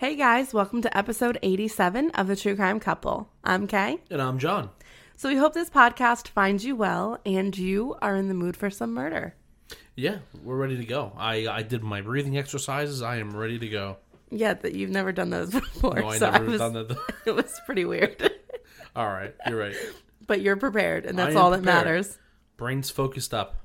Hey guys, welcome to episode 87 of The True Crime Couple. I'm Kay. And I'm John. So we hope this podcast finds you well and you are in the mood for some murder. Yeah, we're ready to go. I, I did my breathing exercises. I am ready to go. Yeah, that you've never done those before. No, I so never was, done that. it was pretty weird. All right, you're right. but you're prepared, and that's all that prepared. matters. Brain's focused up.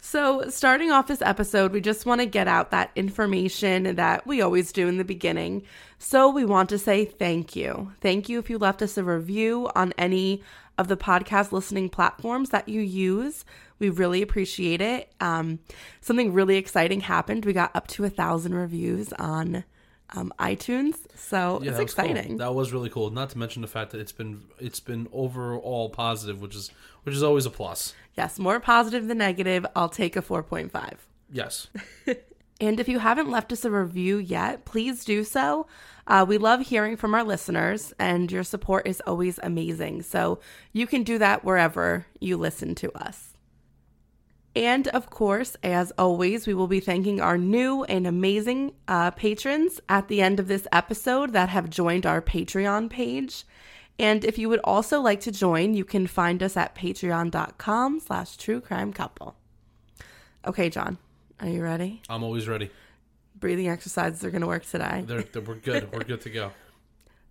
So, starting off this episode, we just want to get out that information that we always do in the beginning. So, we want to say thank you. Thank you if you left us a review on any of the podcast listening platforms that you use. We really appreciate it. Um, something really exciting happened. We got up to a thousand reviews on um, iTunes, so Yeah, it's that was cool. exciting. That was really cool. Not to mention the fact that it's been it's been overall positive, which is which is always a plus. Yes, more positive than negative. I'll take a four point five. Yes. And if you haven't left us a review yet, please do so. Uh, we love hearing from our listeners, and your support is always amazing. So you can do that wherever you listen to us. And of course, as always, we will be thanking our new and amazing uh, patrons at the end of this episode that have joined our Patreon page. And if you would also like to join, you can find us at patreon.com slash true crime couple. Okay, John, are you ready? I'm always ready. breathing exercises are going to work today. They're, they're, we're good. We're good to go.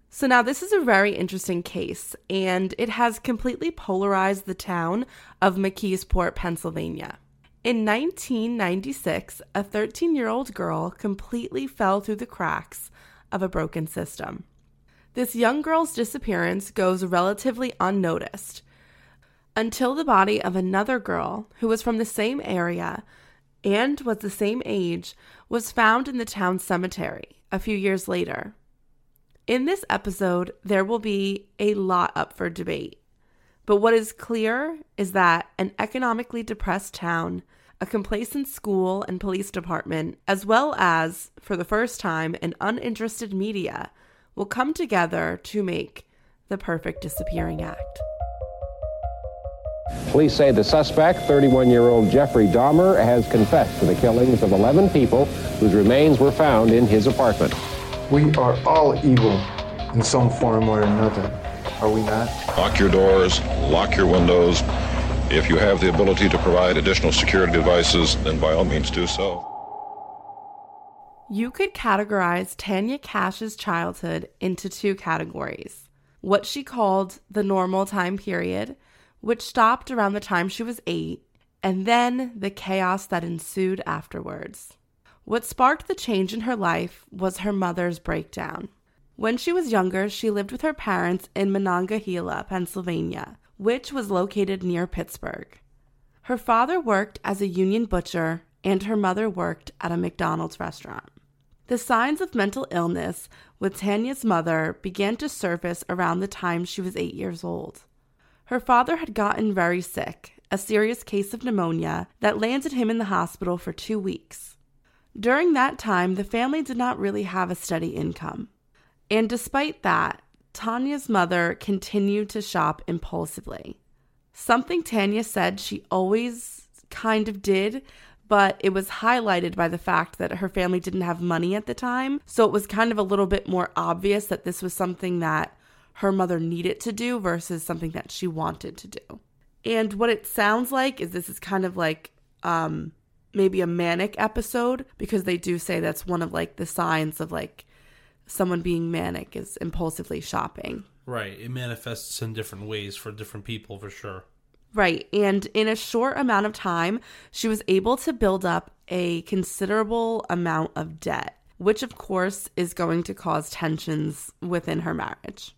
So now this is a very interesting case, and it has completely polarized the town of McKeesport, Pennsylvania. In 1996, a 13 year old girl completely fell through the cracks of a broken system. This young girl's disappearance goes relatively unnoticed until the body of another girl who was from the same area and was the same age was found in the town cemetery a few years later. In this episode, there will be a lot up for debate. But what is clear is that an economically depressed town, a complacent school and police department, as well as, for the first time, an uninterested media, will come together to make the perfect disappearing act. Police say the suspect, 31 year old Jeffrey Dahmer, has confessed to the killings of 11 people whose remains were found in his apartment. We are all evil in some form or another, are we not? Lock your doors, lock your windows. If you have the ability to provide additional security devices, then by all means do so. You could categorize Tanya Kach's childhood into two categories what she called the normal time period, which stopped around the time she was eight, and then the chaos that ensued afterwards. What sparked the change in her life was her mother's breakdown. When she was younger, she lived with her parents in Monongahela, Pennsylvania, which was located near Pittsburgh. Her father worked as a union butcher, and her mother worked at a McDonald's restaurant. The signs of mental illness with Tanya's mother began to surface around the time she was eight years old. Her father had gotten very sick, a serious case of pneumonia that landed him in the hospital for two weeks. During that time, the family did not really have a steady income. And despite that, Tanya's mother continued to shop impulsively. Something Tanya said she always kind of did, but it was highlighted by the fact that her family didn't have money at the time. So it was kind of a little bit more obvious that this was something that her mother needed to do versus something that she wanted to do. And what it sounds like is this is kind of like um maybe a manic episode because they do say that's one of like the signs of like someone being manic is impulsively shopping. Right. It manifests in different ways for different people, for sure. Right. And in a short amount of time, she was able to build up a considerable amount of debt, which of course is going to cause tensions within her marriage.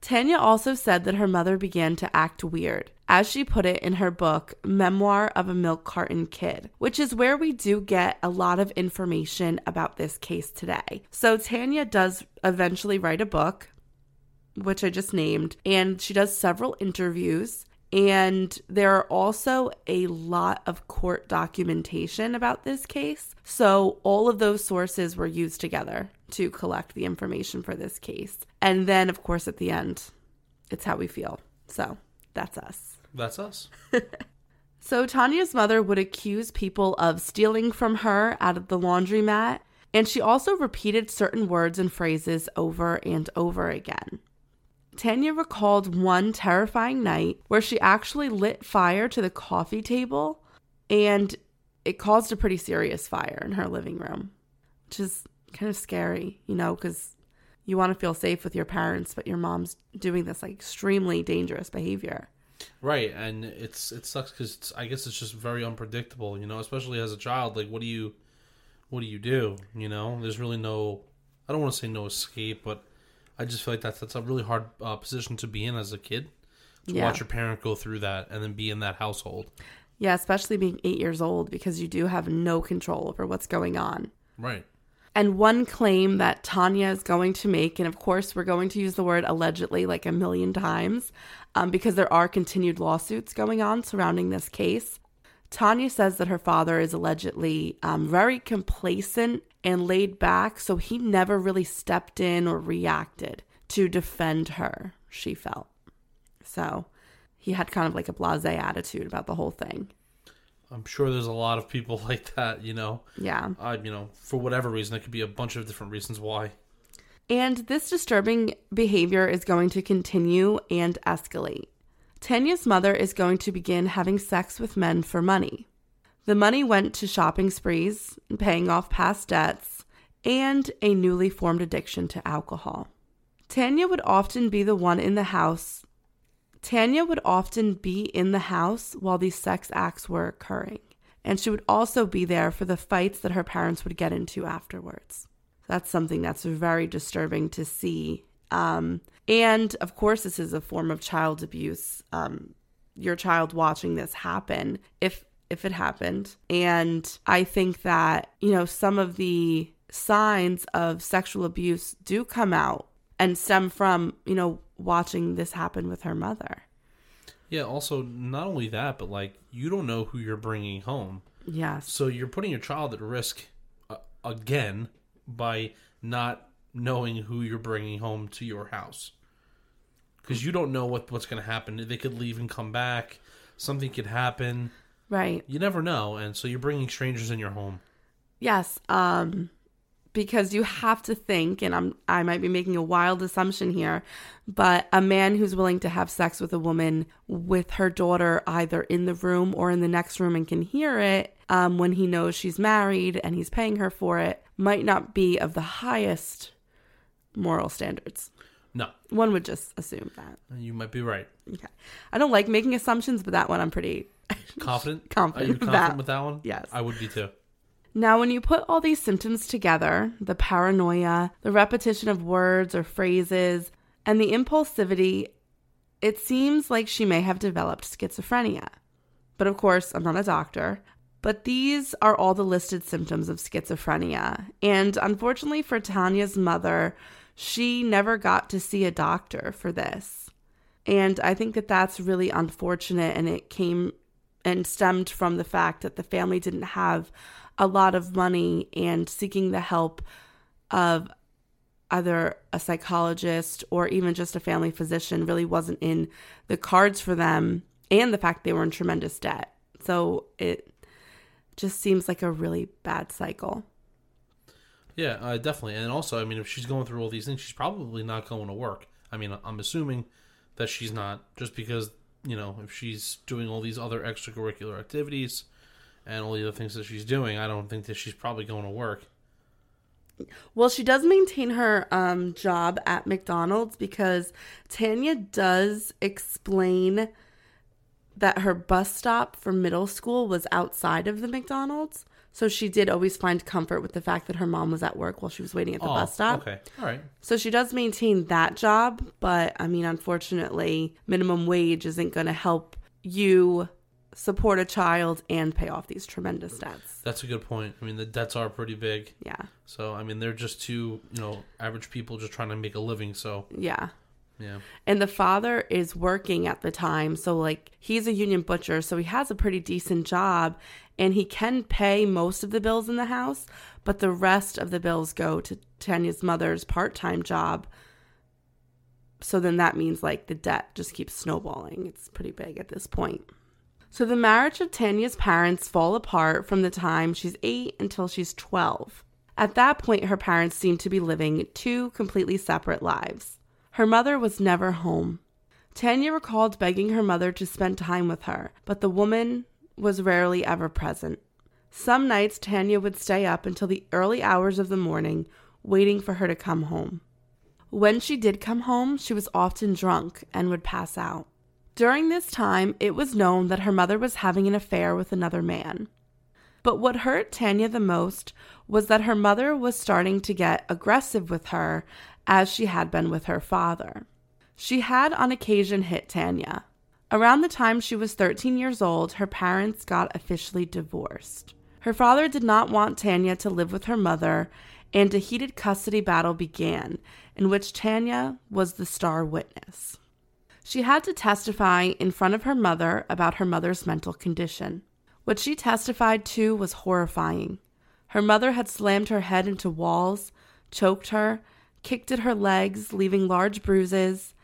Tanya also said that her mother began to act weird, as she put it in her book, Memoir of a Milk Carton Kid, which is where we do get a lot of information about this case today. So, Tanya does eventually write a book, which I just named, and she does several interviews. And there are also a lot of court documentation about this case. So, all of those sources were used together to collect the information for this case. And then, of course, at the end, it's how we feel. So, that's us. That's us. So, Tanya's mother would accuse people of stealing from her out of the laundromat And she also repeated certain words and phrases over and over again. Tanya recalled one terrifying night where she actually lit fire to the coffee table and it caused a pretty serious fire in her living room, which is kind of scary, you know, because you want to feel safe with your parents, but your mom's doing this like extremely dangerous behavior. Right, and it's it sucks because I guess it's just very unpredictable, you know. Especially as a child, like what do you, what do you do? You know, there's really no, I don't want to say no escape, but I just feel like that's that's a really hard uh, position to be in as a kid. To Yeah. watch your parent go through that and then be in that household. Yeah, especially being eight years old because you do have no control over what's going on. Right. And one claim that Tanya is going to make, and of course, we're going to use the word allegedly like a million times um, because there are continued lawsuits going on surrounding this case. Tanya says that her father is allegedly um, very complacent and laid back, so he never really stepped in or reacted to defend her, she felt. So he had kind of like a blase attitude about the whole thing. I'm sure there's a lot of people like that, you know. Yeah. Uh, you know, for whatever reason, there could be a bunch of different reasons why. And this disturbing behavior is going to continue and escalate. Tanya's mother is going to begin having sex with men for money. The money went to shopping sprees, paying off past debts, and a newly formed addiction to alcohol. Tanya would often be the one in the house. Tanya would often be in the house while these sex acts were occurring, and she would also be there for the fights that her parents would get into afterwards. That's something that's very disturbing to see. Um, and of course, this is a form of child abuse. Um, your child watching this happen, if if it happened, and I think that you know some of the signs of sexual abuse do come out and stem from you know watching this happen with her mother. Yeah. Also, not only that, but like you don't know who you're bringing home, Yes. so you're putting your child at risk uh, again by not knowing who you're bringing home to your house because you don't know what what's going to happen. They could leave and come back. Something could happen. Right. You never know, and so you're bringing strangers in your home. Yes, um because you have to think and I'm I might be making a wild assumption here, but a man who's willing to have sex with a woman with her daughter either in the room or in the next room and can hear it um, when he knows she's married and he's paying her for it might not be of the highest moral standards. No, One would just assume that. you might be right. Okay. I don't like making assumptions, but that one I'm pretty Confident? Confident Are you confident that. with that one? Yes. I would be too. Now, when you put all these symptoms together the paranoia, the repetition of words or phrases, and the impulsivity it seems like she may have developed schizophrenia. But of course, I'm not a doctor. But these are all the listed symptoms of schizophrenia. And unfortunately for Tanya's mother, she never got to see a doctor for this. And I think that that's really unfortunate. And it came and stemmed from the fact that the family didn't have a lot of money and seeking the help of either a psychologist or even just a family physician really wasn't in the cards for them and the fact they were in tremendous debt. So it just seems like a really bad cycle. Yeah, uh, definitely. And also, I mean, if she's going through all these things, she's probably not going to work. I mean, I'm assuming that she's not, just because, you know, if she's doing all these other extracurricular activities and all the other things that she's doing, I don't think that she's probably going to work. Well, she does maintain her um, job at McDonald's because Tanya does explain that her bus stop for middle school was outside of the McDonald's. So she did always find comfort with the fact that her mom was at work while she was waiting at the oh, bus stop. Okay. All right. So she does maintain that job, but I mean, unfortunately, minimum wage isn't going to help you support a child and pay off these tremendous debts. That's a good point. I mean, the debts are pretty big. Yeah. So, I mean, they're just two, you know, average people just trying to make a living. So, Yeah. Yeah. And the father is working at the time. So, like, he's a union butcher. So, he has a pretty decent job and he can pay most of the bills in the house. But the rest of the bills go to Tanya's mother's part time job. So, then that means like the debt just keeps snowballing. It's pretty big at this point. So, the marriage of Tanya's parents fall apart from the time she's eight until she's 12. At that point, her parents seem to be living two completely separate lives. Her mother was never home. Tanya recalled begging her mother to spend time with her, but the woman was rarely ever present. Some nights, Tanya would stay up until the early hours of the morning, waiting for her to come home. When she did come home, she was often drunk and would pass out. During this time, it was known that her mother was having an affair with another man. But what hurt Tanya the most was that her mother was starting to get aggressive with her as she had been with her father. She had on occasion hit Tanya. Around the time she was 13 years old, her parents got officially divorced. Her father did not want Tanya to live with her mother, and a heated custody battle began, in which Tanya was the star witness. She had to testify in front of her mother about her mother's mental condition. What she testified to was horrifying. Her mother had slammed her head into walls, choked her, kicked at her legs, leaving large bruises,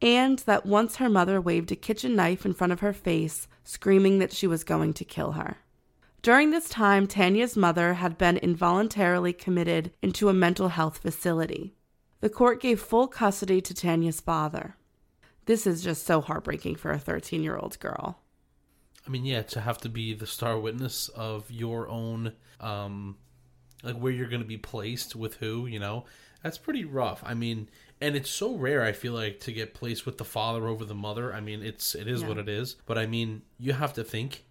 and that once her mother waved a kitchen knife in front of her face, screaming that she was going to kill her. During this time, Tanya's mother had been involuntarily committed into a mental health facility. The court gave full custody to Tanya's father. This is just so heartbreaking for a 13 year old girl. I mean, yeah, to have to be the star witness of your own, um, like where you're going to be placed with who, you know, that's pretty rough. I mean, and it's so rare. I feel like to get placed with the father over the mother. I mean, it's it is Yeah. what it is. But I mean, you have to think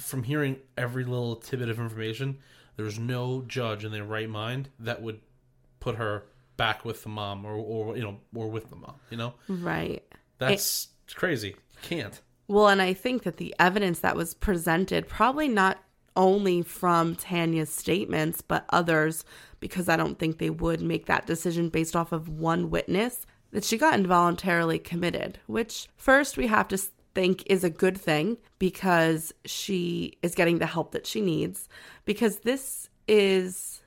from hearing every little tidbit of information. There's no judge in their right mind that would put her back with the mom or or you know or with the mom. You know, Right. that's crazy. Can't. Well, and I think that the evidence that was presented, probably not only from Tanya's statements, but others, because I don't think they would make that decision based off of one witness, that she got involuntarily committed, which first we have to think is a good thing because she is getting the help that she needs, because this is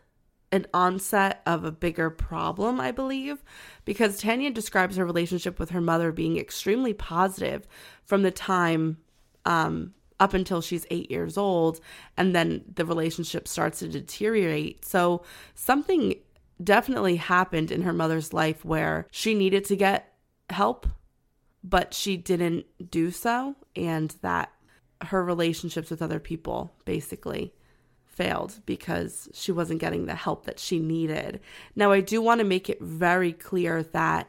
an onset of a bigger problem, I believe, because Tanya describes her relationship with her mother being extremely positive from the time um, up until she's eight years old, and then the relationship starts to deteriorate. So something definitely happened in her mother's life where she needed to get help, but she didn't do so, and that her relationships with other people basically failed because she wasn't getting the help that she needed. Now, I do want to make it very clear that,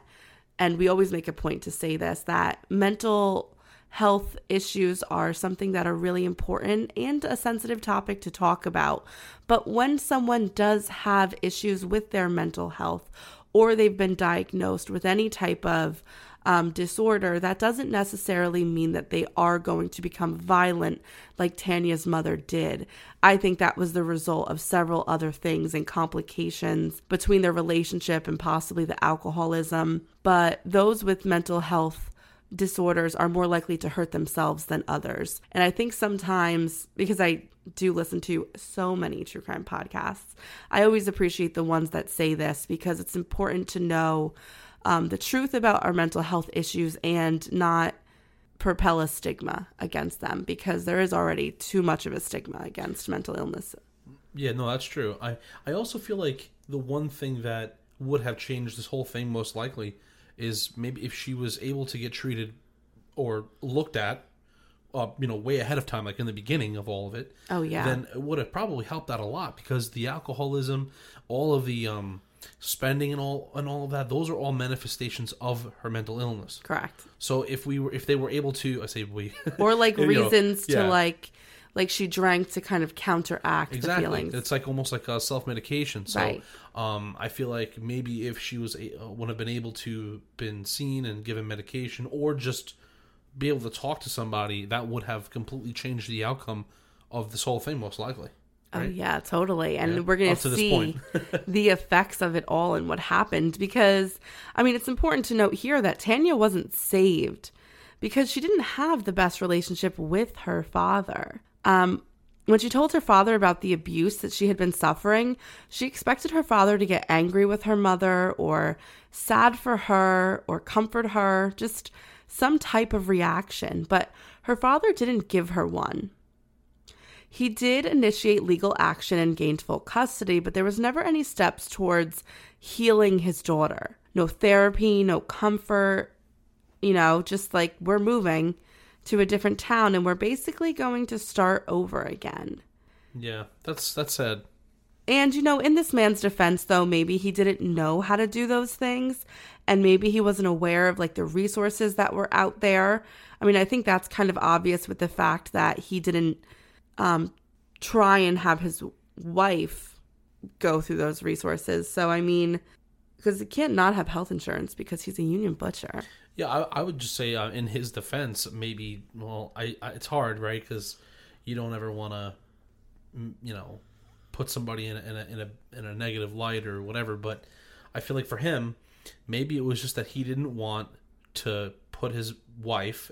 and we always make a point to say this, that mental health issues are something that are really important and a sensitive topic to talk about. But when someone does have issues with their mental health or they've been diagnosed with any type of um, disorder, that doesn't necessarily mean that they are going to become violent like Tanya's mother did. I think that was the result of several other things and complications between their relationship and possibly the alcoholism. But those with mental health disorders are more likely to hurt themselves than others. And I think sometimes, because I do listen to so many true crime podcasts, I always appreciate the ones that say this because it's important to know um, the truth about our mental health issues and not propel a stigma against them because there is already too much of a stigma against mental illness. Yeah, no, that's true. I I also feel like the one thing that would have changed this whole thing most likely is maybe if she was able to get treated or looked at uh, you know way ahead of time like in the beginning of all of it Oh, yeah. then it would have probably helped out a lot because the alcoholism all of the um spending and all and all of that those are all manifestations of her mental illness Correct. so if we were if they were able to i say we Or like You know, reasons to yeah. like like she drank to kind of counteract the exactly feelings. it's like almost like a self-medication so Right. um i feel like maybe if she was a, uh, would have been able to been seen and given medication or just be able to talk to somebody that would have completely changed the outcome of this whole thing most likely Oh yeah, totally. And Yeah, we're gonna to see the effects of it all and what happened because I mean, it's important to note here that Tanya wasn't saved because she didn't have the best relationship with her father. Um when she told her father about the abuse that she had been suffering, she expected her father to get angry with her mother or sad for her or comfort her, just some type of reaction. But her father didn't give her one. He did initiate legal action and gained full custody, but there was never any steps towards healing his daughter. No therapy, no comfort, you know, just like we're moving to a different town and we're basically going to start over again. Yeah, that's that's sad. And, you know, in this man's defense, though, maybe he didn't know how to do those things. And maybe he wasn't aware of like the resources that were out there. I mean, I think that's kind of obvious with the fact that he didn't um, try and have his wife go through those resources. So, I mean, because he can't not have health insurance because he's a union butcher. Yeah, I, I would just say uh, in his defense, maybe. Well, I, I it's hard, right? Because you don't ever want to, you know, put somebody in a, in a in a in a negative light or whatever. But I feel like for him, maybe it was just that he didn't want to put his wife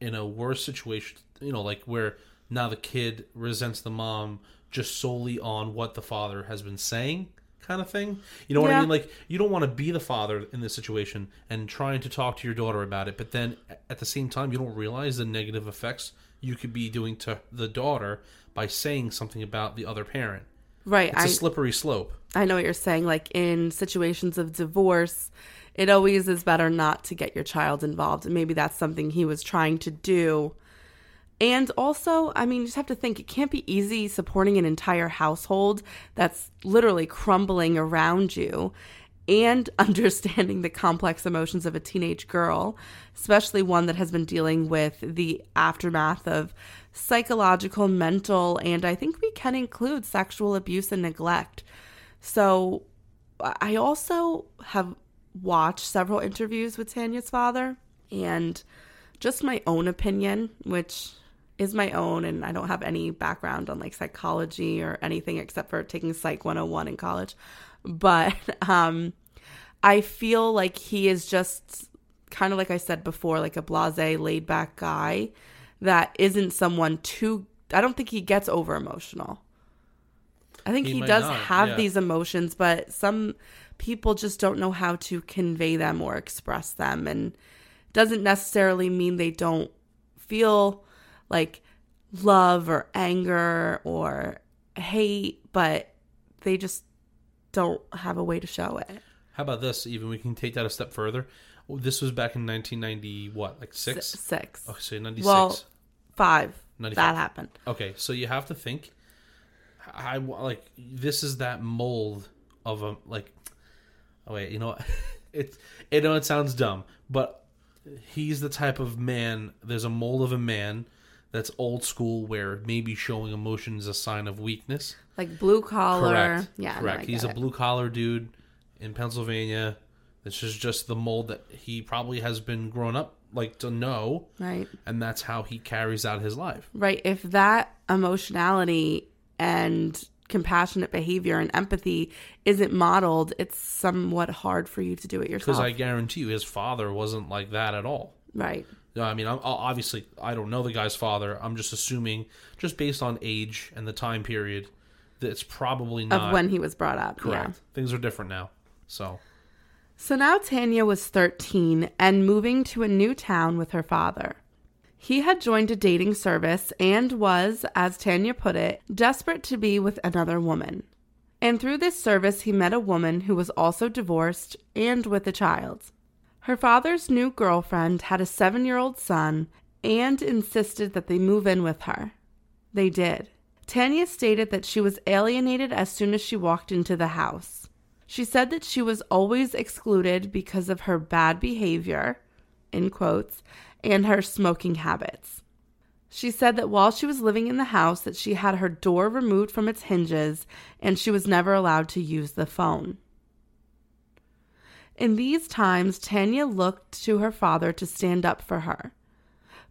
in a worse situation. You know, like where now the kid resents the mom just solely on what the father has been saying kind of thing. You know what Yeah. I mean? Like you don't want to be the father in this situation and trying to talk to your daughter about it, but then at the same time you don't realize the negative effects you could be doing to the daughter by saying something about the other parent. Right. It's a I, slippery slope. I know what you're saying. Like in situations of divorce, it always is better not to get your child involved. And maybe that's something he was trying to do. And also, I mean, you just have to think it can't be easy supporting an entire household that's literally crumbling around you and understanding the complex emotions of a teenage girl, especially one that has been dealing with the aftermath of psychological, mental, and I think we can include sexual abuse and neglect. So I also have watched several interviews with Tanya's father and just my own opinion, which is my own and I don't have any background on like psychology or anything except for taking psych 101 in college. But um I feel like he is just kind of like I said before like a blasé laid back guy that isn't someone too I don't think he gets over emotional. I think He he, does not, have yeah. these emotions, but some people just don't know how to convey them or express them and doesn't necessarily mean they don't feel like love or anger or hate, but they just don't have a way to show it. How about this? Even we can take that a step further. This was back in 1990, what, like S- six? Six. Okay, so 96. Well, five. 95. That happened. Okay, so you have to think. I like this is that mold of a like. Oh wait, you know what? It's you know it sounds dumb, but he's the type of man. There's a mold of a man that's old school, where maybe showing emotion is a sign of weakness. Like blue collar. Correct. Yeah. Correct. I he's a it. blue collar dude in Pennsylvania. This is just the mold that he probably has been grown up like to know, Right. and that's how he carries out his life. Right. If that emotionality and compassionate behavior and empathy isn't modeled, it's somewhat hard for you to do it yourself. Because I guarantee you, his father wasn't like that at all. right. I mean, I'm, obviously, I don't know the guy's father. I'm just assuming, just based on age and the time period, that it's probably Of not when he was brought up. correct. Yeah. Things are different now. So, So now Tanya was 13 and moving to a new town with her father. He had joined a dating service and was, as Tanya put it, desperate to be with another woman. And through this service, he met a woman who was also divorced and with a child. Her father's new girlfriend had a seven year old son and insisted that they move in with her. They did. Tanya stated that she was alienated as soon as she walked into the house. She said that she was always excluded because of her bad behavior, in quotes, and her smoking habits. She said that while she was living in the house that she had her door removed from its hinges and she was never allowed to use the phone. In these times, Tanya looked to her father to stand up for her.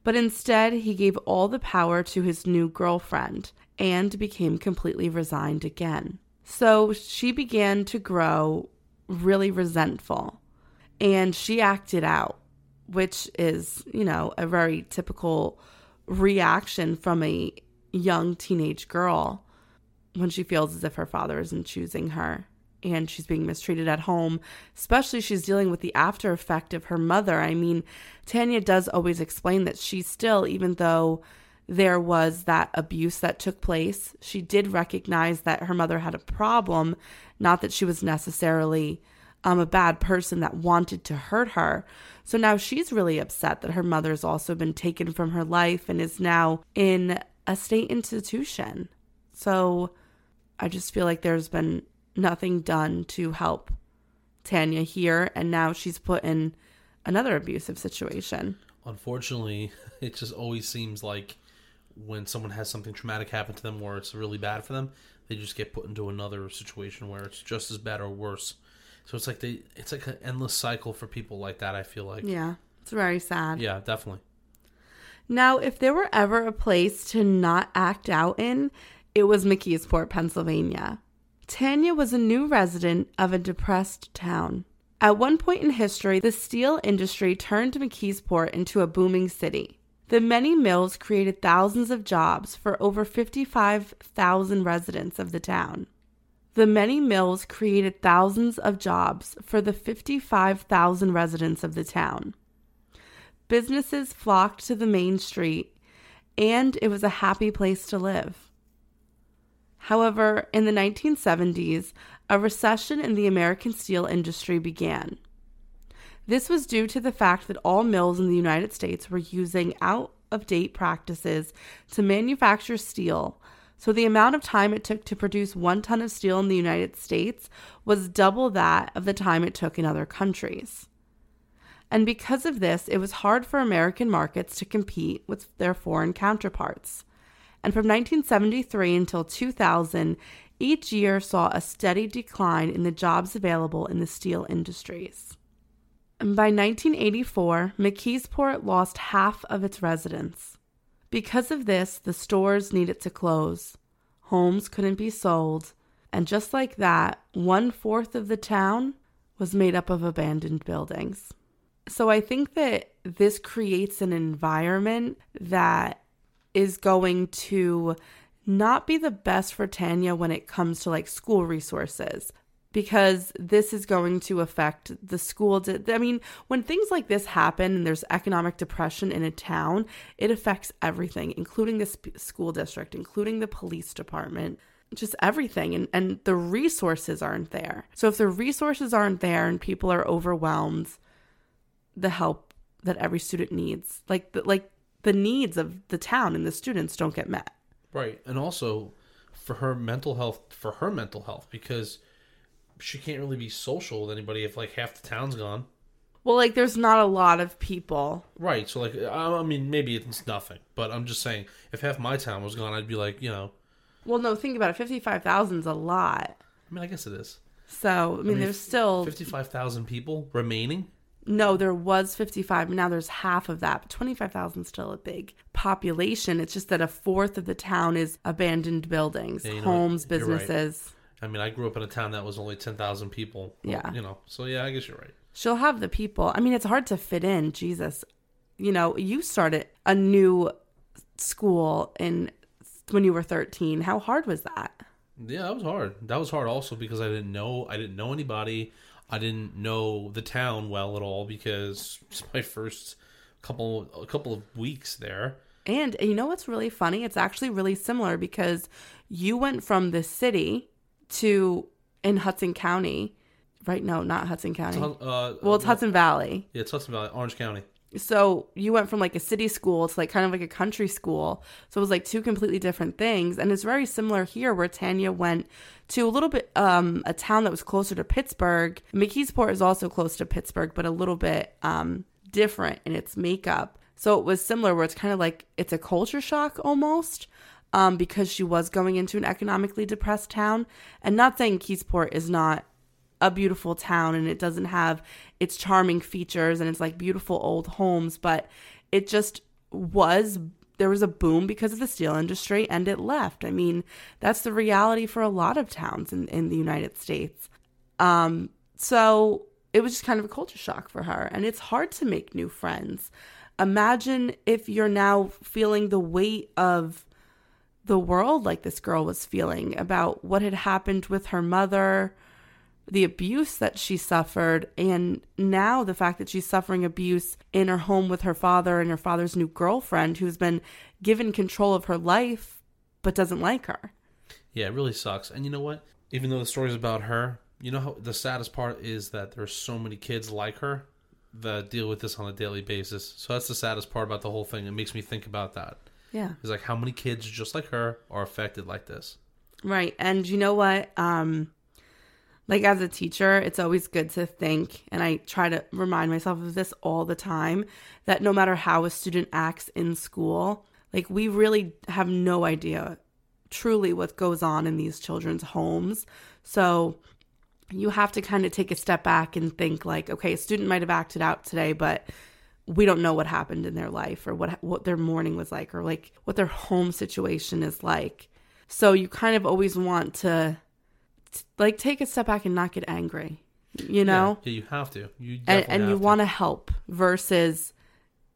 But instead, he gave all the power to his new girlfriend and became completely resigned again. So she began to grow really resentful and she acted out, which is, you know, a very typical reaction from a young teenage girl when she feels as if her father isn't choosing her and she's being mistreated at home, especially she's dealing with the after effect of her mother. I mean, Tanya does always explain that she still, even though there was that abuse that took place. She did recognize that her mother had a problem, not that she was necessarily um, a bad person that wanted to hurt her. So now she's really upset that her mother's also been taken from her life and is now in a state institution. So I just feel like there's been nothing done to help Tanya here, and now she's put in another abusive situation. Unfortunately, it just always seems like when someone has something traumatic happen to them where it's really bad for them, they just get put into another situation where it's just as bad or worse. So it's like they it's like an endless cycle for people like that, I feel like. Yeah, it's very sad. Yeah, definitely. Now, if there were ever a place to not act out in, it was McKeesport, Pennsylvania. Tanya was a new resident of a depressed town. At one point in history, the steel industry turned McKeesport into a booming city. The many mills created thousands of jobs for over 55,000 residents of the town. The many mills created thousands of jobs for the 55,000 residents of the town. Businesses flocked to the main street, and it was a happy place to live. However, in the 1970s, a recession in the American steel industry began. This was due to the fact that all mills in the United States were using out of date practices to manufacture steel, so the amount of time it took to produce one ton of steel in the United States was double that of the time it took in other countries. And because of this, it was hard for American markets to compete with their foreign counterparts. And from 1973 until 2000, each year saw a steady decline in the jobs available in the steel industries. And by 1984, McKeesport lost half of its residents. Because of this, the stores needed to close, homes couldn't be sold, and just like that, one fourth of the town was made up of abandoned buildings. So I think that this creates an environment that is going to not be the best for Tanya when it comes to like school resources because this is going to affect the school. I mean, when things like this happen and there's economic depression in a town, it affects everything, including the sp- school district, including the police department, just everything. And, and the resources aren't there. So if the resources aren't there and people are overwhelmed, the help that every student needs, like like the needs of the town and the students don't get met. Right. And also for her mental health for her mental health because she can't really be social with anybody if like half the town's gone. Well, like there's not a lot of people. Right. So like I I mean maybe it's nothing, but I'm just saying if half my town was gone I'd be like, you know, Well, no, think about it. 55,000 is a lot. I mean I guess it is. So, I mean, there's still 55,000 people remaining. No, there was 55, now there's half of that. But 25,000 is still a big population. It's just that a fourth of the town is abandoned buildings, Yeah, you know, homes, you're right. businesses. I mean, I grew up in a town that was only 10,000 people. Yeah. You know. So yeah, I guess you're right. She'll have the people. I mean, it's hard to fit in. Jesus. You know, you started a new school in when you were 13. How hard was that? Yeah, that was hard. That was hard also because I didn't know I didn't know anybody. I didn't know the town well at all because it's my first couple a couple of weeks there. And you know what's really funny? It's actually really similar because you went from the city to in Hudson County. Right? No, not Hudson County. Uh, well, it's Hudson Valley. Yeah, it's Hudson Valley, Orange County. So you went from like a city school to like kind of like a country school. So it was like two completely different things. And it's very similar here where Tanya went to a little bit um a town that was closer to Pittsburgh. McKeesport is also close to Pittsburgh, but a little bit um different in its makeup. So it was similar where it's kind of like it's a culture shock almost. Um, because she was going into an economically depressed town. And not saying Keysport is not a beautiful town and it doesn't have its charming features and it's like beautiful old homes, but it just was there was a boom because of the steel industry and it left. I mean, that's the reality for a lot of towns in, in the United States. Um, so it was just kind of a culture shock for her. And it's hard to make new friends. Imagine if you're now feeling the weight of the world like this girl was feeling about what had happened with her mother, the abuse that she suffered and now the fact that she's suffering abuse in her home with her father and her father's new girlfriend who's been given control of her life but doesn't like her. Yeah, it really sucks. And you know what? Even though the story's about her, you know how the saddest part is that there's so many kids like her that deal with this on a daily basis. So that's the saddest part about the whole thing. It makes me think about that. Yeah. It's like how many kids just like her are affected like this. Right. And you know what? Um like as a teacher, it's always good to think and I try to remind myself of this all the time that no matter how a student acts in school, like we really have no idea truly what goes on in these children's homes. So you have to kind of take a step back and think like, okay, a student might have acted out today, but we don't know what happened in their life or what what their morning was like or like what their home situation is like. So you kind of always want to t- like take a step back and not get angry. You know? Yeah, yeah, you have to. You and, and you want to help versus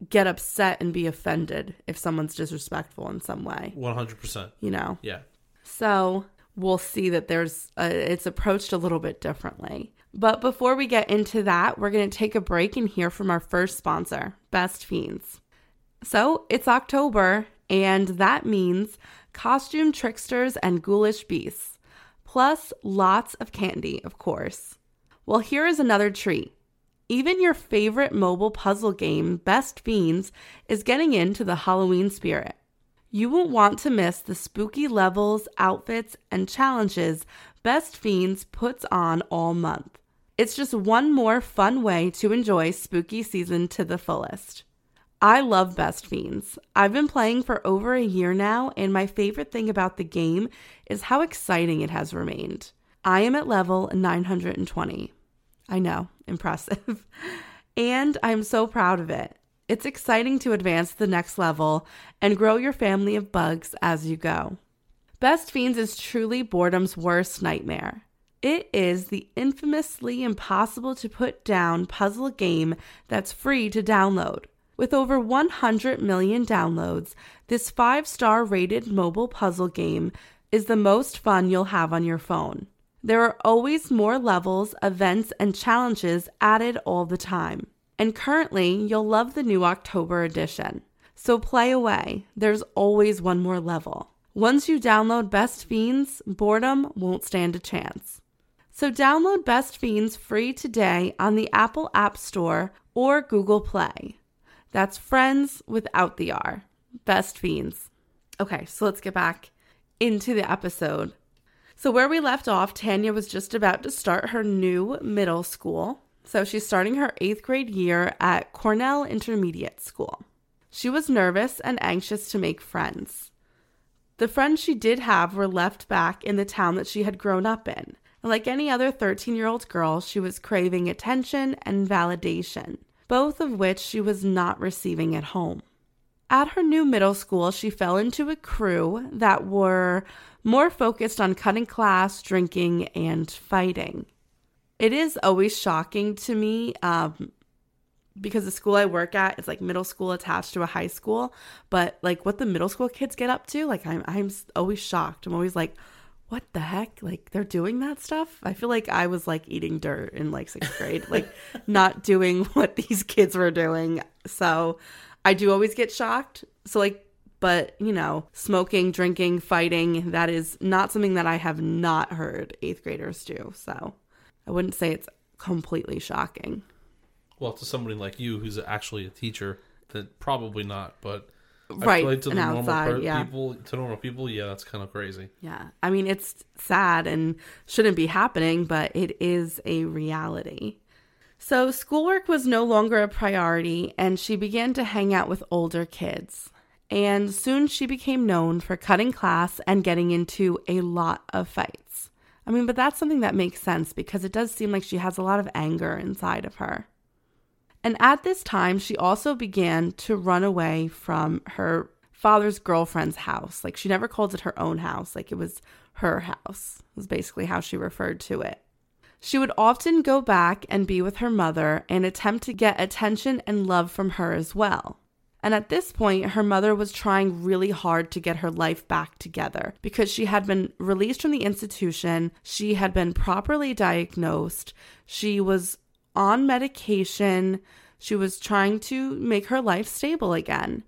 get upset and be offended if someone's disrespectful in some way, 100%. you know? Yeah. So we'll see that there's a, it's approached a little bit differently. But before we get into that, we're going to take a break and hear from our first sponsor, Best Fiends. So it's October, and that means costume tricksters and ghoulish beasts, plus lots of candy, of course. Well, here is another treat. Even your favorite mobile puzzle game, Best Fiends, is getting into the Halloween spirit. You won't want to miss the spooky levels, outfits, and challenges Best Fiends puts on all month. It's just one more fun way to enjoy spooky season to the fullest. I love Best Fiends. I've been playing for over a year now, and my favorite thing about the game is how exciting it has remained. I am at level 920. I know, impressive. and I'm so proud of it. It's exciting to advance to the next level and grow your family of bugs as you go. Best Fiends is truly boredom's worst nightmare. It is the infamously impossible to put down puzzle game that's free to download. With over 100 million downloads, this five star rated mobile puzzle game is the most fun you'll have on your phone. There are always more levels, events, and challenges added all the time. And currently, you'll love the new October edition. So play away, there's always one more level. Once you download Best Fiends, boredom won't stand a chance. So download Best Fiends free today on the Apple App Store or Google Play. That's friends without the R. Best Fiends. Okay, so let's get back into the episode. So, where we left off, Tanya was just about to start her new middle school. So, she's starting her eighth grade year at Cornell Intermediate School. She was nervous and anxious to make friends. The friends she did have were left back in the town that she had grown up in. And like any other 13 year old girl, she was craving attention and validation, both of which she was not receiving at home. At her new middle school, she fell into a crew that were more focused on cutting class, drinking, and fighting. It is always shocking to me um, because the school I work at is like middle school attached to a high school, but like what the middle school kids get up to, like I'm I'm always shocked. I'm always like, what the heck? Like they're doing that stuff? I feel like I was like eating dirt in like sixth grade, like not doing what these kids were doing. So I do always get shocked. So like but you know, smoking, drinking, fighting, that is not something that I have not heard eighth graders do. So I wouldn't say it's completely shocking. Well, to somebody like you who's actually a teacher, that probably not, but Right, like to the and normal outside, per- yeah. people, to normal people, yeah, that's kind of crazy. Yeah. I mean, it's sad and shouldn't be happening, but it is a reality. So, schoolwork was no longer a priority, and she began to hang out with older kids. And soon she became known for cutting class and getting into a lot of fights. I mean, but that's something that makes sense because it does seem like she has a lot of anger inside of her. And at this time, she also began to run away from her father's girlfriend's house. Like she never called it her own house, like it was her house, was basically how she referred to it. She would often go back and be with her mother and attempt to get attention and love from her as well. And at this point, her mother was trying really hard to get her life back together because she had been released from the institution. She had been properly diagnosed. She was on medication. She was trying to make her life stable again.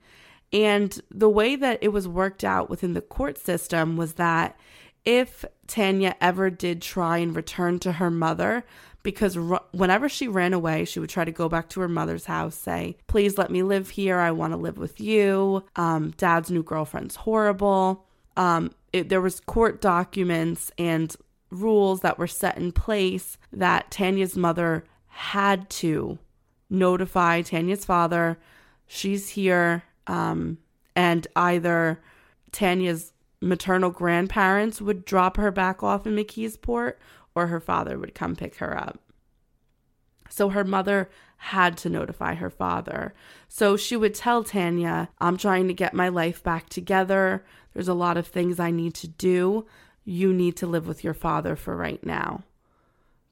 And the way that it was worked out within the court system was that if Tanya ever did try and return to her mother, because r- whenever she ran away, she would try to go back to her mother's house, say, Please let me live here. I want to live with you. Um, Dad's new girlfriend's horrible. Um, it, there was court documents and rules that were set in place that Tanya's mother had to notify Tanya's father, she's here, um, and either Tanya's maternal grandparents would drop her back off in McKeesport or her father would come pick her up. So her mother had to notify her father. So she would tell Tanya, I'm trying to get my life back together. There's a lot of things I need to do. You need to live with your father for right now.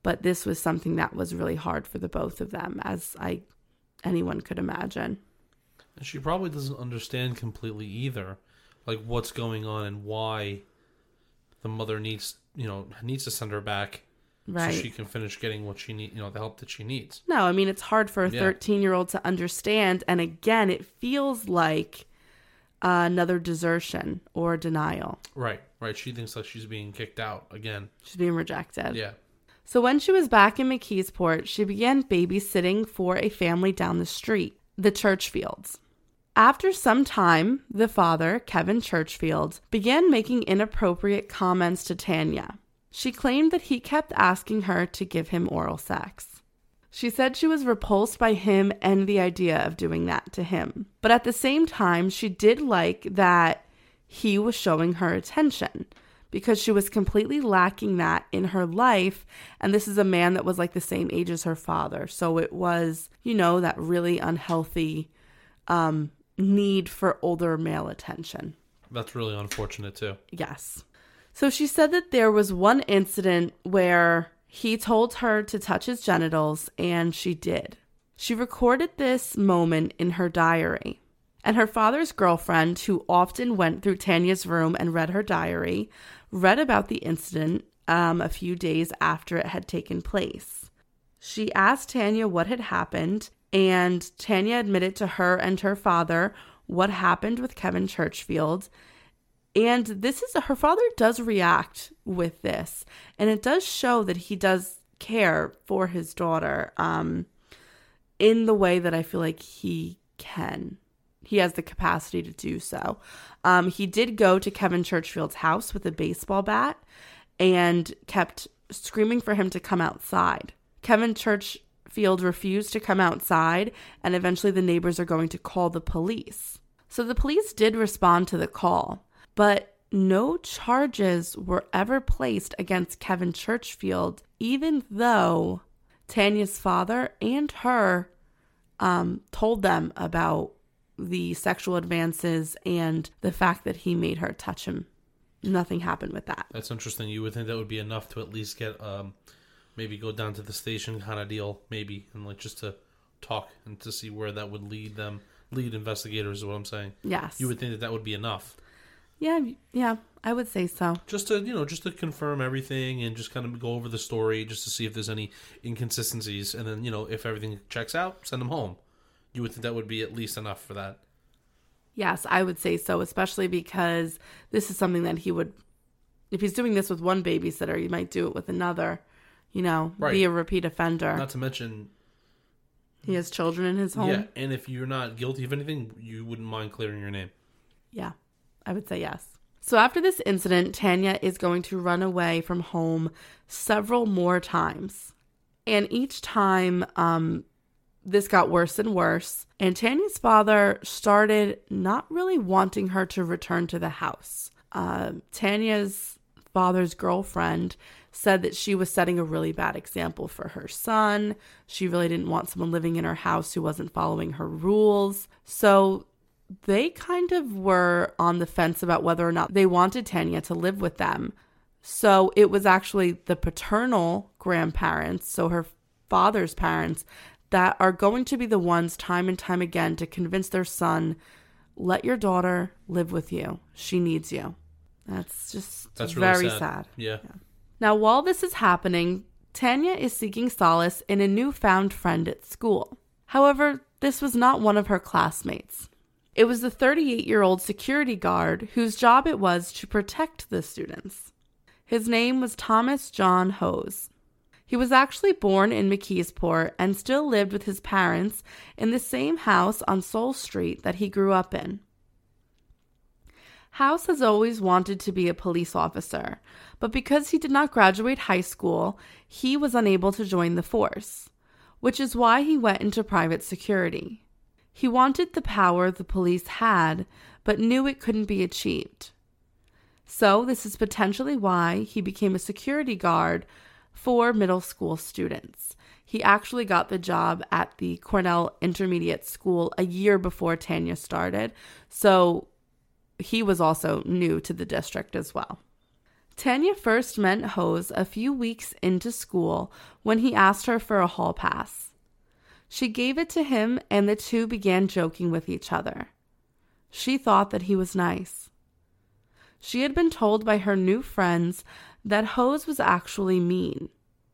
But this was something that was really hard for the both of them, as I anyone could imagine. And she probably doesn't understand completely either, like what's going on and why the mother needs, you know, needs to send her back Right. so she can finish getting what she need, you know, the help that she needs. No, I mean, it's hard for a Yeah. 13 year old to understand. And again, it feels like another desertion or denial. Right, right. She thinks like she's being kicked out again. She's being rejected. Yeah. So when she was back in McKeesport, she began babysitting for a family down the street, the Churchfields. After some time, the father, Kevin Churchfield, began making inappropriate comments to Tanya. She claimed that he kept asking her to give him oral sex. She said she was repulsed by him and the idea of doing that to him. But at the same time, she did like that he was showing her attention because she was completely lacking that in her life. And this is a man that was like the same age as her father. So it was, you know, that really unhealthy um, need for older male attention. That's really unfortunate too. Yes. So she said that there was one incident where he told her to touch his genitals, and she did. She recorded this moment in her diary. And her father's girlfriend, who often went through Tanya's room and read her diary, read about the incident um, a few days after it had taken place. She asked Tanya what had happened, and Tanya admitted to her and her father what happened with Kevin Churchfield. And this is her father does react with this, and it does show that he does care for his daughter um, in the way that I feel like he can. He has the capacity to do so. Um, he did go to Kevin Churchfield's house with a baseball bat and kept screaming for him to come outside. Kevin Churchfield refused to come outside, and eventually the neighbors are going to call the police. So the police did respond to the call, but no charges were ever placed against Kevin Churchfield, even though Tanya's father and her um, told them about the sexual advances and the fact that he made her touch him. Nothing happened with that. That's interesting. You would think that would be enough to at least get um maybe go down to the station kind of deal, maybe, and like just to talk and to see where that would lead them, lead investigators is what I'm saying. Yes. You would think that that would be enough. yeah, yeah, I would say so. Just to, you know, just to confirm everything and just kind of go over the story just to see if there's any inconsistencies and then, you know, if everything checks out, send them home. You would think that would be at least enough for that. Yes, I would say so, especially because this is something that he would, if he's doing this with one babysitter, he might do it with another, you know, be a repeat offender. Not to mention he has children in his home. Yeah, and if you're not guilty of anything, you wouldn't mind clearing your name. Yeah, I would say yes. So after this incident, Tanya is going to run away from home several more times. And each time, um, this got worse and worse. And Tanya's father started not really wanting her to return to the house. Uh, Tanya's father's girlfriend said that she was setting a really bad example for her son. She really didn't want someone living in her house who wasn't following her rules. So they kind of were on the fence about whether or not they wanted Tanya to live with them. So it was actually the paternal grandparents, so her father's parents, that are going to be the ones time and time again to convince their son, let your daughter live with you. She needs you. That's just That's really very sad. sad. Yeah. Now, while this is happening, Tanya is seeking solace in a newfound friend at school. However, this was not one of her classmates. It was the 38 year old security guard whose job it was to protect the students. His name was Thomas John Hose. He was actually born in McKeesport and still lived with his parents in the same house on Soul Street that he grew up in. House has always wanted to be a police officer, but because he did not graduate high school, he was unable to join the force, which is why he went into private security. He wanted the power the police had, but knew it couldn't be achieved. So, this is potentially why he became a security guard for middle school students. He actually got the job at the Cornell Intermediate School a year before Tanya started, so he was also new to the district as well. Tanya first met Hose a few weeks into school when he asked her for a hall pass. She gave it to him, and the two began joking with each other. She thought that he was nice. She had been told by her new friends that Hose was actually mean,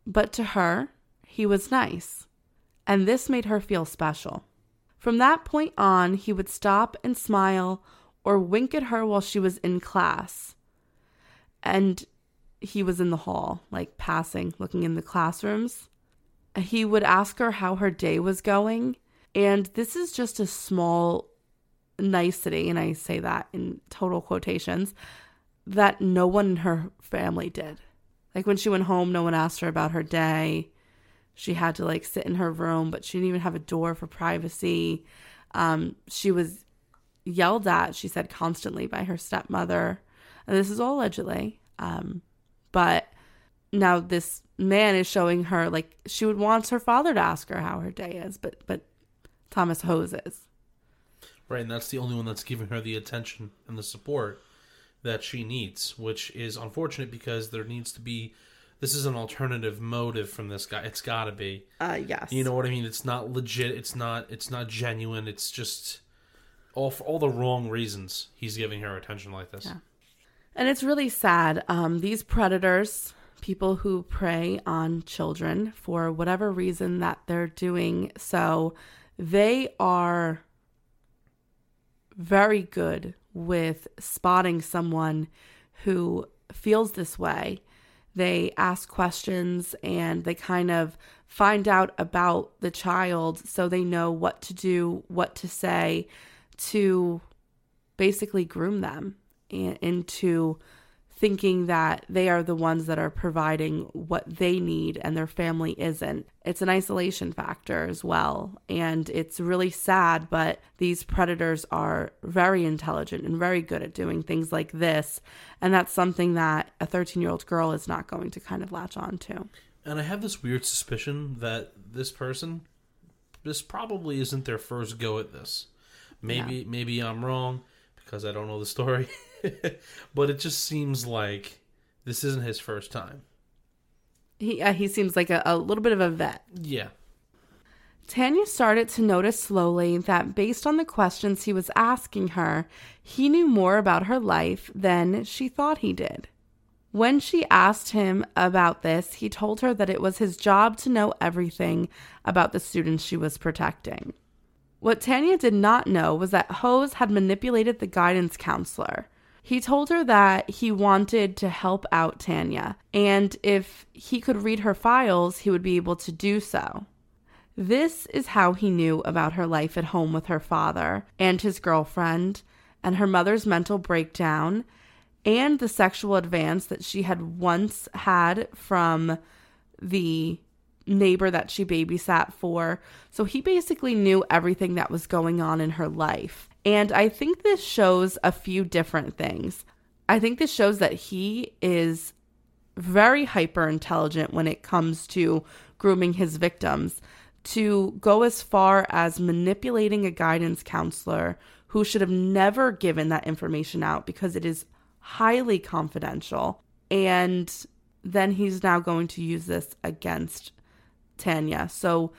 but to her, he was nice, and this made her feel special. From that point on, he would stop and smile or wink at her while she was in class. And he was in the hall, like passing, looking in the classrooms. He would ask her how her day was going. And this is just a small nicety, and I say that in total quotations, that no one in her family did. Like when she went home, no one asked her about her day. She had to like sit in her room, but she didn't even have a door for privacy. Um, she was yelled at, she said, constantly by her stepmother. And this is all allegedly. Um, but now this man is showing her like she would want her father to ask her how her day is, but but Thomas Hose is. Right, and that's the only one that's giving her the attention and the support that she needs, which is unfortunate because there needs to be this is an alternative motive from this guy. It's got to be. Uh yes. You know what I mean? It's not legit. It's not. It's not genuine. It's just all for all the wrong reasons. He's giving her attention like this. Yeah. And it's really sad. Um, these predators, people who prey on children for whatever reason that they're doing so, they are very good with spotting someone who feels this way. They ask questions and they kind of find out about the child so they know what to do, what to say to basically groom them into thinking that they are the ones that are providing what they need and their family isn't. It's an isolation factor as well. And it's really sad, but these predators are very intelligent and very good at doing things like this. And that's something that a 13 year old girl is not going to kind of latch on to. And I have this weird suspicion that this person, this probably isn't their first go at this. Maybe maybe I'm wrong because I don't know the story, but it just seems like this isn't his first time. He, uh, he seems like a, a little bit of a vet. Yeah, Tanya started to notice slowly that based on the questions he was asking her, he knew more about her life than she thought he did. When she asked him about this, he told her that it was his job to know everything about the students she was protecting. What Tanya did not know was that Hose had manipulated the guidance counselor. He told her that he wanted to help out Tanya, and if he could read her files, he would be able to do so. This is how he knew about her life at home with her father and his girlfriend, and her mother's mental breakdown, and the sexual advance that she had once had from the neighbor that she babysat for. So he basically knew everything that was going on in her life. And I think this shows a few different things. I think this shows that he is very hyper intelligent when it comes to grooming his victims to go as far as manipulating a guidance counselor who should have never given that information out because it is highly confidential. And then he's now going to use this against Tanya. So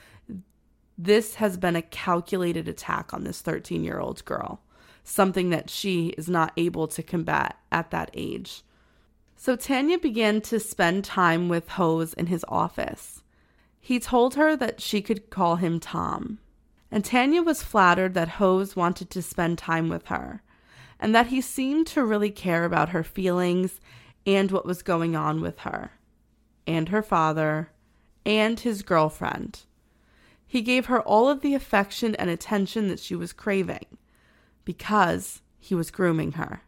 This has been a calculated attack on this 13 year old girl, something that she is not able to combat at that age. So Tanya began to spend time with Hose in his office. He told her that she could call him Tom. And Tanya was flattered that Hose wanted to spend time with her, and that he seemed to really care about her feelings and what was going on with her, and her father, and his girlfriend. He gave her all of the affection and attention that she was craving because he was grooming her.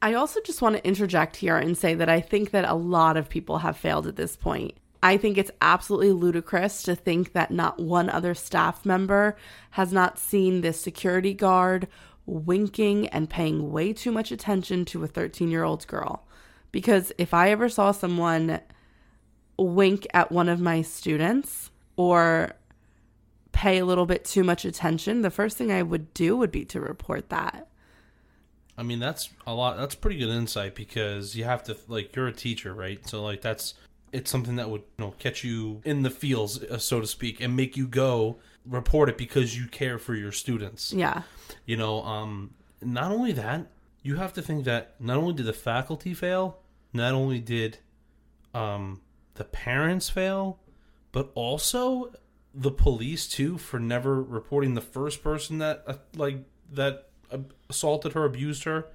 I also just want to interject here and say that I think that a lot of people have failed at this point. I think it's absolutely ludicrous to think that not one other staff member has not seen this security guard winking and paying way too much attention to a 13 year old girl. Because if I ever saw someone wink at one of my students or pay a little bit too much attention, the first thing I would do would be to report that. I mean, that's a lot. That's pretty good insight because you have to like you're a teacher, right? So like that's it's something that would you know catch you in the feels, uh, so to speak, and make you go report it because you care for your students. Yeah. You know, um, not only that, you have to think that not only did the faculty fail, not only did um, the parents fail, but also the police too for never reporting the first person that uh, like that assaulted her, abused her.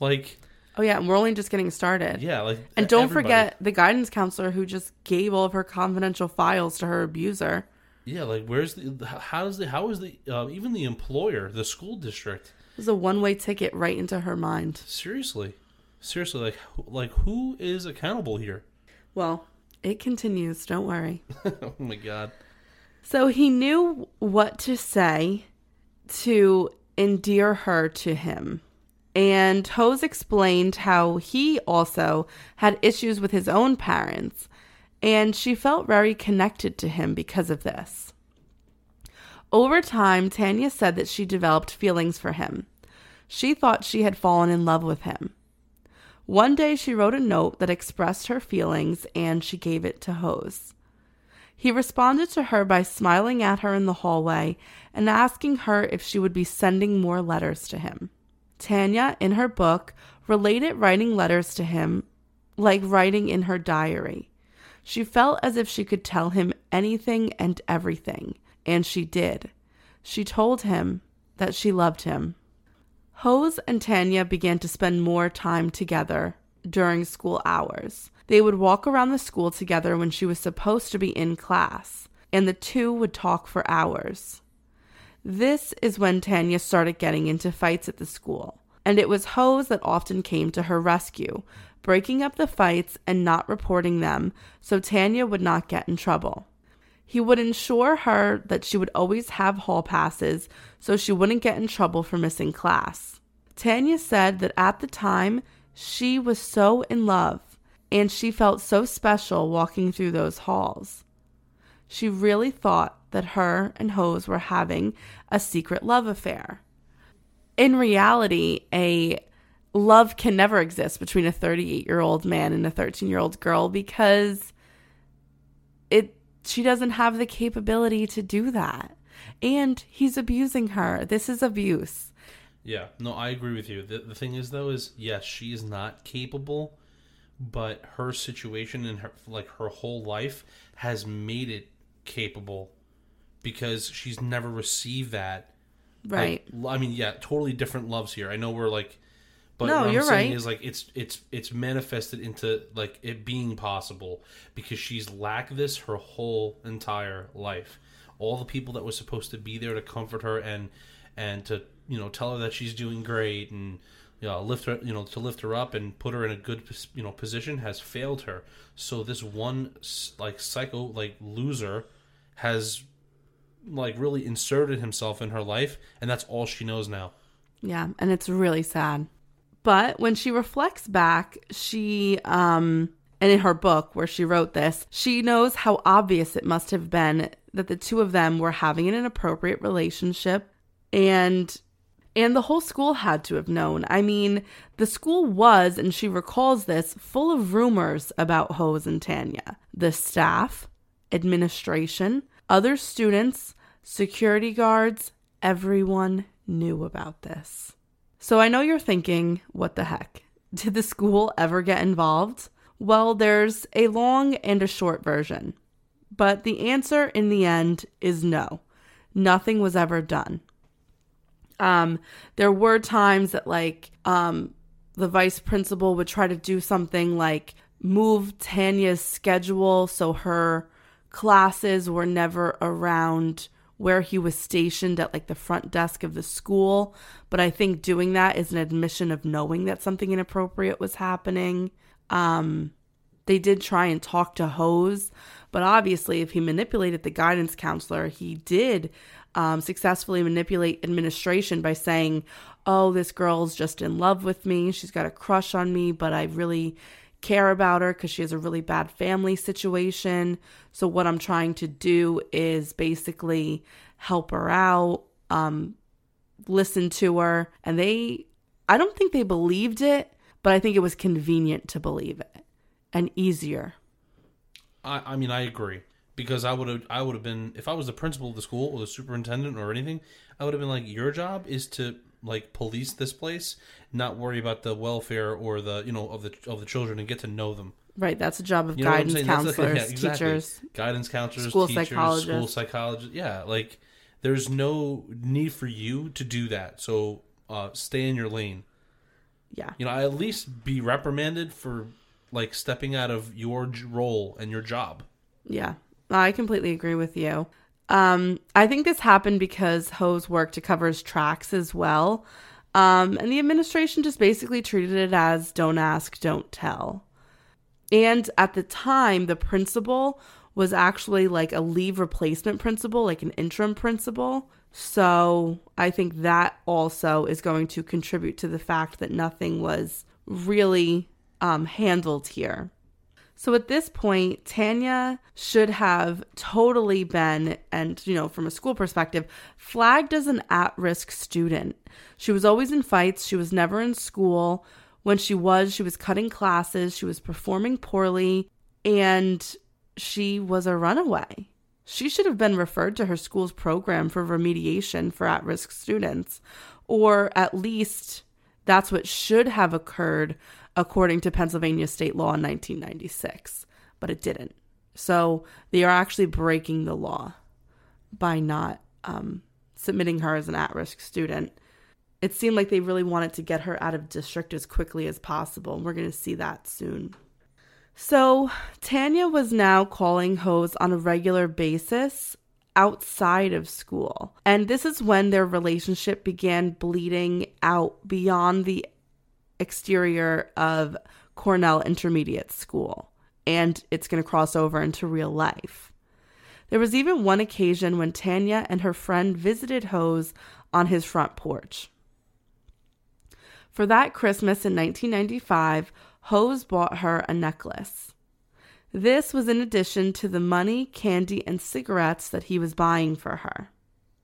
Like, Oh yeah, and we're only just getting started. yeah, like And don't everybody. forget the guidance counselor who just gave all of her confidential files to her abuser. Yeah, like where's the how is the how is the uh, even the employer, the school district? It a one-way ticket right into her mind. Seriously, seriously, like like who is accountable here? Well, it continues, don't worry. oh my god. So he knew what to say to endear her to him. And Hose explained how he also had issues with his own parents, and she felt very connected to him because of this. Over time, Tanya said that she developed feelings for him. She thought she had fallen in love with him. One day, she wrote a note that expressed her feelings and she gave it to Hose. He responded to her by smiling at her in the hallway and asking her if she would be sending more letters to him. Tanya, in her book, related writing letters to him like writing in her diary. She felt as if she could tell him anything and everything, and she did. She told him that she loved him. Hose and Tanya began to spend more time together during school hours. They would walk around the school together when she was supposed to be in class, and the two would talk for hours. This is when Tanya started getting into fights at the school, and it was Hose that often came to her rescue, breaking up the fights and not reporting them so Tanya would not get in trouble. He would ensure her that she would always have hall passes so she wouldn't get in trouble for missing class. Tanya said that at the time she was so in love and she felt so special walking through those halls. She really thought that her and Hose were having a secret love affair. In reality, a love can never exist between a 38 year old man and a 13 year old girl because it she doesn't have the capability to do that. And he's abusing her. This is abuse. Yeah, no, I agree with you. The, the thing is, though, is yes, she is not capable, but her situation and her like her whole life has made it capable because she's never received that. Right. Like, I mean, yeah, totally different loves here. I know we're like, but No, what I'm you're saying right. is like it's it's it's manifested into like it being possible because she's lacked this her whole entire life. All the people that were supposed to be there to comfort her and and to you know tell her that she's doing great and you know, lift her you know to lift her up and put her in a good you know position has failed her. So this one like psycho like loser has like really inserted himself in her life and that's all she knows now. Yeah, and it's really sad. But when she reflects back, she um and in her book where she wrote this, she knows how obvious it must have been that the two of them were having an inappropriate relationship and and the whole school had to have known. I mean, the school was, and she recalls this, full of rumors about Hose and Tanya. The staff, administration, other students, Security guards, everyone knew about this. So I know you're thinking, what the heck? Did the school ever get involved? Well, there's a long and a short version. But the answer in the end is no. Nothing was ever done. Um, there were times that like um, the vice principal would try to do something like move Tanya's schedule so her classes were never around where he was stationed at like the front desk of the school. But I think doing that is an admission of knowing that something inappropriate was happening. Um, they did try and talk to Hose, but obviously, if he manipulated the guidance counselor, he did um, successfully manipulate administration by saying, Oh, this girl's just in love with me. She's got a crush on me, but I really care about her because she has a really bad family situation. So, what I'm trying to do is basically help her out, um, listen to her. And they, I don't think they believed it, but I think it was convenient to believe it and easier. I, I mean, I agree because I would have, I would have been if I was the principal of the school or the superintendent or anything, I would have been like, your job is to like police this place, not worry about the welfare or the you know of the of the children and get to know them. Right, that's a job of You know guidance? That's like- counselors, yeah, exactly. teachers. guidance counselors, School teachers, psychologists. school psychologists. Yeah, like there's no need for you to do that. So uh, stay in your lane. Yeah. You know, at least be reprimanded for like stepping out of your role and your job. Yeah, I completely agree with you. Um, I think this happened because Hose worked to cover his tracks as well. Um, and the administration just basically treated it as don't ask, don't tell. And at the time, the principal was actually like a leave replacement principal, like an interim principal. So I think that also is going to contribute to the fact that nothing was really um, handled here. So at this point, Tanya should have totally been, and you know, from a school perspective, flagged as an at risk student. She was always in fights, she was never in school. When she was, she was cutting classes, she was performing poorly, and she was a runaway. She should have been referred to her school's program for remediation for at risk students, or at least that's what should have occurred according to Pennsylvania state law in 1996, but it didn't. So they are actually breaking the law by not um, submitting her as an at risk student. It seemed like they really wanted to get her out of district as quickly as possible. and We're going to see that soon. So Tanya was now calling Hose on a regular basis outside of school. And this is when their relationship began bleeding out beyond the exterior of Cornell Intermediate School, and it's going to cross over into real life. There was even one occasion when Tanya and her friend visited Hose on his front porch. For that Christmas in 1995, Hose bought her a necklace. This was in addition to the money, candy, and cigarettes that he was buying for her.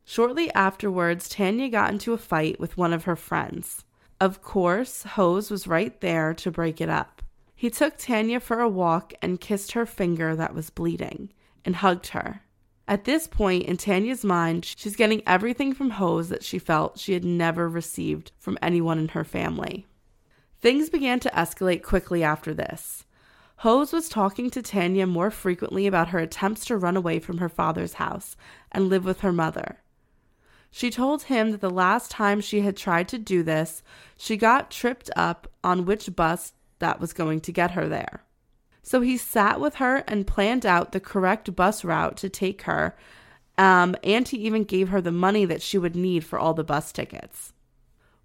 Shortly afterwards, Tanya got into a fight with one of her friends. Of course, Hose was right there to break it up. He took Tanya for a walk and kissed her finger that was bleeding and hugged her. At this point in Tanya's mind, she's getting everything from Hose that she felt she had never received from anyone in her family. Things began to escalate quickly after this. Hose was talking to Tanya more frequently about her attempts to run away from her father's house and live with her mother. She told him that the last time she had tried to do this, she got tripped up on which bus that was going to get her there. So he sat with her and planned out the correct bus route to take her, um, and he even gave her the money that she would need for all the bus tickets.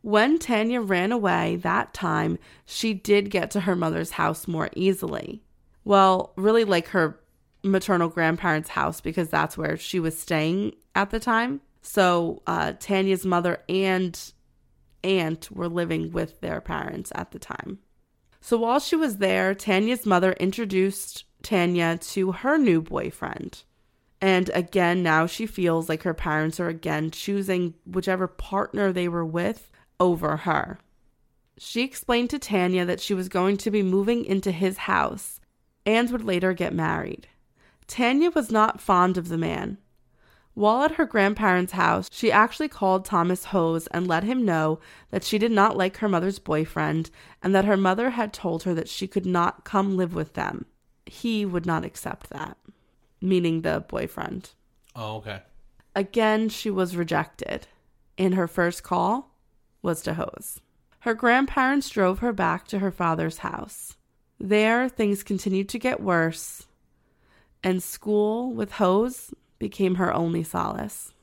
When Tanya ran away that time, she did get to her mother's house more easily. Well, really like her maternal grandparents' house because that's where she was staying at the time. So uh, Tanya's mother and aunt were living with their parents at the time. So while she was there, Tanya's mother introduced Tanya to her new boyfriend. And again, now she feels like her parents are again choosing whichever partner they were with over her. She explained to Tanya that she was going to be moving into his house and would later get married. Tanya was not fond of the man. While at her grandparents' house, she actually called Thomas Hose and let him know that she did not like her mother's boyfriend and that her mother had told her that she could not come live with them. He would not accept that, meaning the boyfriend. Oh, okay. Again, she was rejected. And her first call was to Hose. Her grandparents drove her back to her father's house. There, things continued to get worse, and school with Hose became her only solace.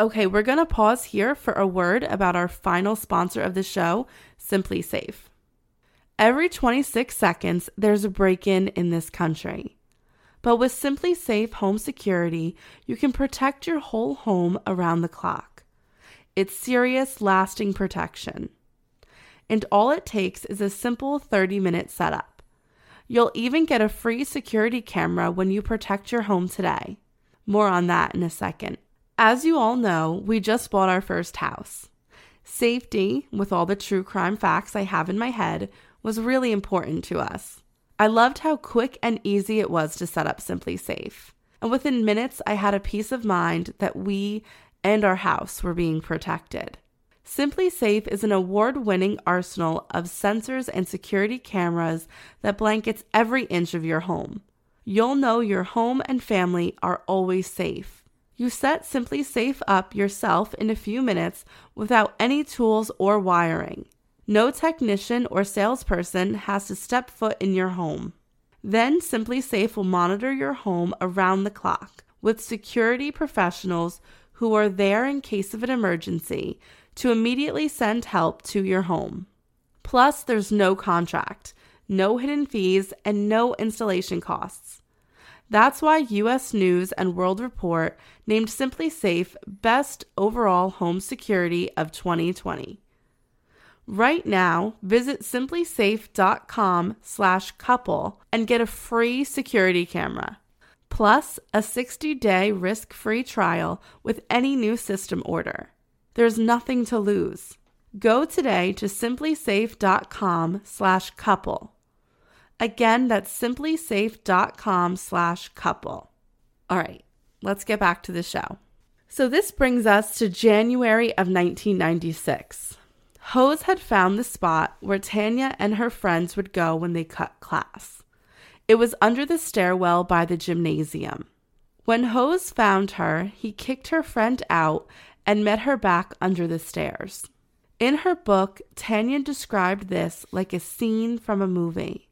Okay, we're going to pause here for a word about our final sponsor of the show, SimpliSafe. Every 26 seconds, there's a break in in this country. But with SimpliSafe Home Security, you can protect your whole home around the clock. It's serious, lasting protection. And all it takes is a simple 30 minute setup. You'll even get a free security camera when you protect your home today. More on that in a second. As you all know, we just bought our first house. Safety, with all the true crime facts I have in my head, was really important to us. I loved how quick and easy it was to set up SimpliSafe. And within minutes, I had a peace of mind that we and our house were being protected. SimpliSafe is an award winning arsenal of sensors and security cameras that blankets every inch of your home. You'll know your home and family are always safe. You set SimpliSafe up yourself in a few minutes without any tools or wiring. No technician or salesperson has to step foot in your home. Then SimpliSafe will monitor your home around the clock with security professionals who are there in case of an emergency to immediately send help to your home. Plus, there's no contract, no hidden fees, and no installation costs. That's why US News and World Report named SimpliSafe Best Overall Home Security of 2020. Right now, visit simplisafe.com slash couple and get a free security camera, plus a 60-day risk-free trial with any new system order. There's nothing to lose. Go today to simplisafe.com slash couple. Again, that's simplisafe.com slash couple. All right, let's get back to the show. So this brings us to January of 1996. Hose had found the spot where Tanya and her friends would go when they cut class. It was under the stairwell by the gymnasium. When Hose found her, he kicked her friend out and met her back under the stairs. In her book, Tanya described this like a scene from a movie.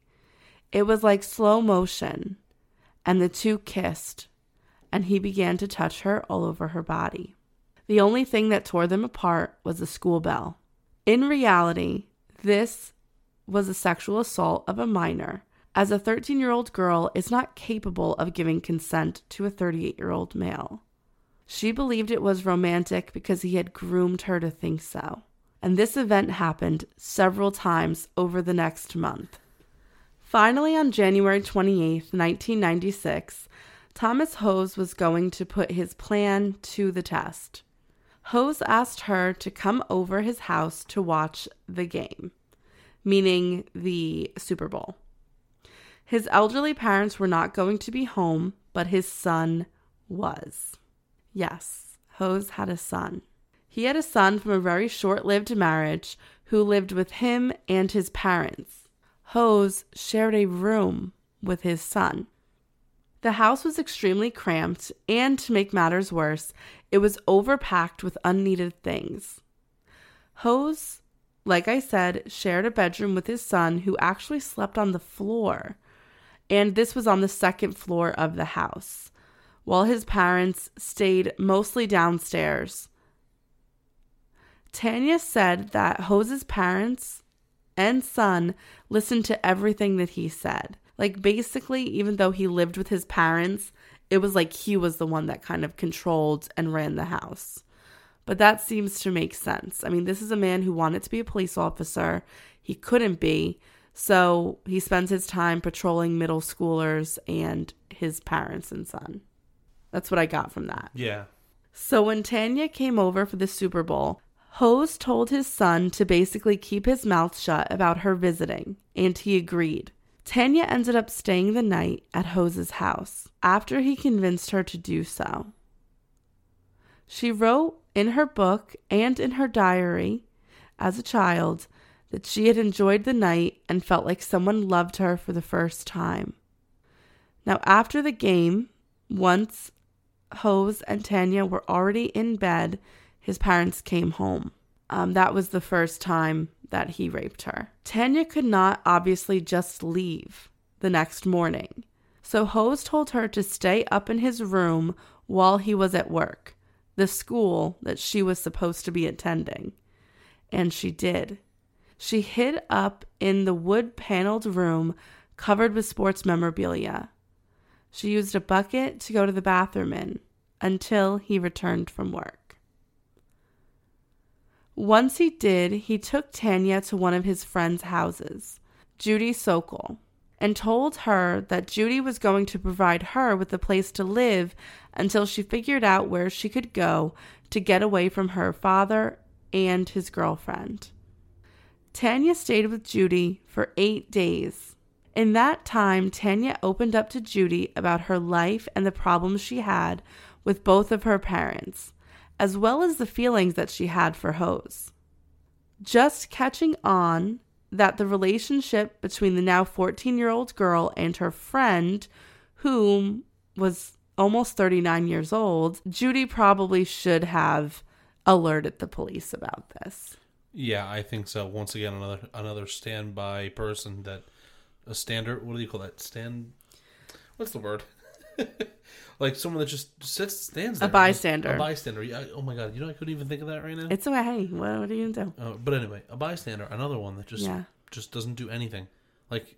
It was like slow motion, and the two kissed, and he began to touch her all over her body. The only thing that tore them apart was the school bell. In reality, this was a sexual assault of a minor, as a 13 year old girl is not capable of giving consent to a 38 year old male. She believed it was romantic because he had groomed her to think so. And this event happened several times over the next month. Finally, on January 28, 1996, Thomas Hose was going to put his plan to the test. Hose asked her to come over his house to watch the game, meaning the Super Bowl. His elderly parents were not going to be home, but his son was. Yes, Hose had a son. He had a son from a very short lived marriage who lived with him and his parents. Hose shared a room with his son. The house was extremely cramped, and to make matters worse, it was overpacked with unneeded things. Hose, like I said, shared a bedroom with his son who actually slept on the floor, and this was on the second floor of the house while his parents stayed mostly downstairs. Tanya said that Hose's parents and son listened to everything that he said. Like, basically, even though he lived with his parents, it was like he was the one that kind of controlled and ran the house. But that seems to make sense. I mean, this is a man who wanted to be a police officer, he couldn't be. So he spends his time patrolling middle schoolers and his parents and son. That's what I got from that. Yeah. So when Tanya came over for the Super Bowl, Hose told his son to basically keep his mouth shut about her visiting, and he agreed. Tanya ended up staying the night at Hose's house after he convinced her to do so. She wrote in her book and in her diary as a child that she had enjoyed the night and felt like someone loved her for the first time. Now, after the game, once Hose and Tanya were already in bed, his parents came home. Um, that was the first time that he raped her. Tanya could not obviously just leave the next morning. So Hose told her to stay up in his room while he was at work, the school that she was supposed to be attending. And she did. She hid up in the wood paneled room covered with sports memorabilia. She used a bucket to go to the bathroom in until he returned from work. Once he did, he took Tanya to one of his friends' houses, Judy Sokol, and told her that Judy was going to provide her with a place to live until she figured out where she could go to get away from her father and his girlfriend. Tanya stayed with Judy for eight days. In that time, Tanya opened up to Judy about her life and the problems she had with both of her parents, as well as the feelings that she had for Hose. Just catching on that the relationship between the now 14 year old girl and her friend, whom was almost 39 years old, Judy probably should have alerted the police about this. Yeah, I think so. Once again, another another standby person that a standard. What do you call that? Stand. What's the word? like someone that just sits stands there. A bystander. A bystander. Yeah, oh my god, you know I couldn't even think of that right now. It's okay. What, what are you gonna do? Uh, but anyway, a bystander, another one that just Yeah. just doesn't do anything. Like,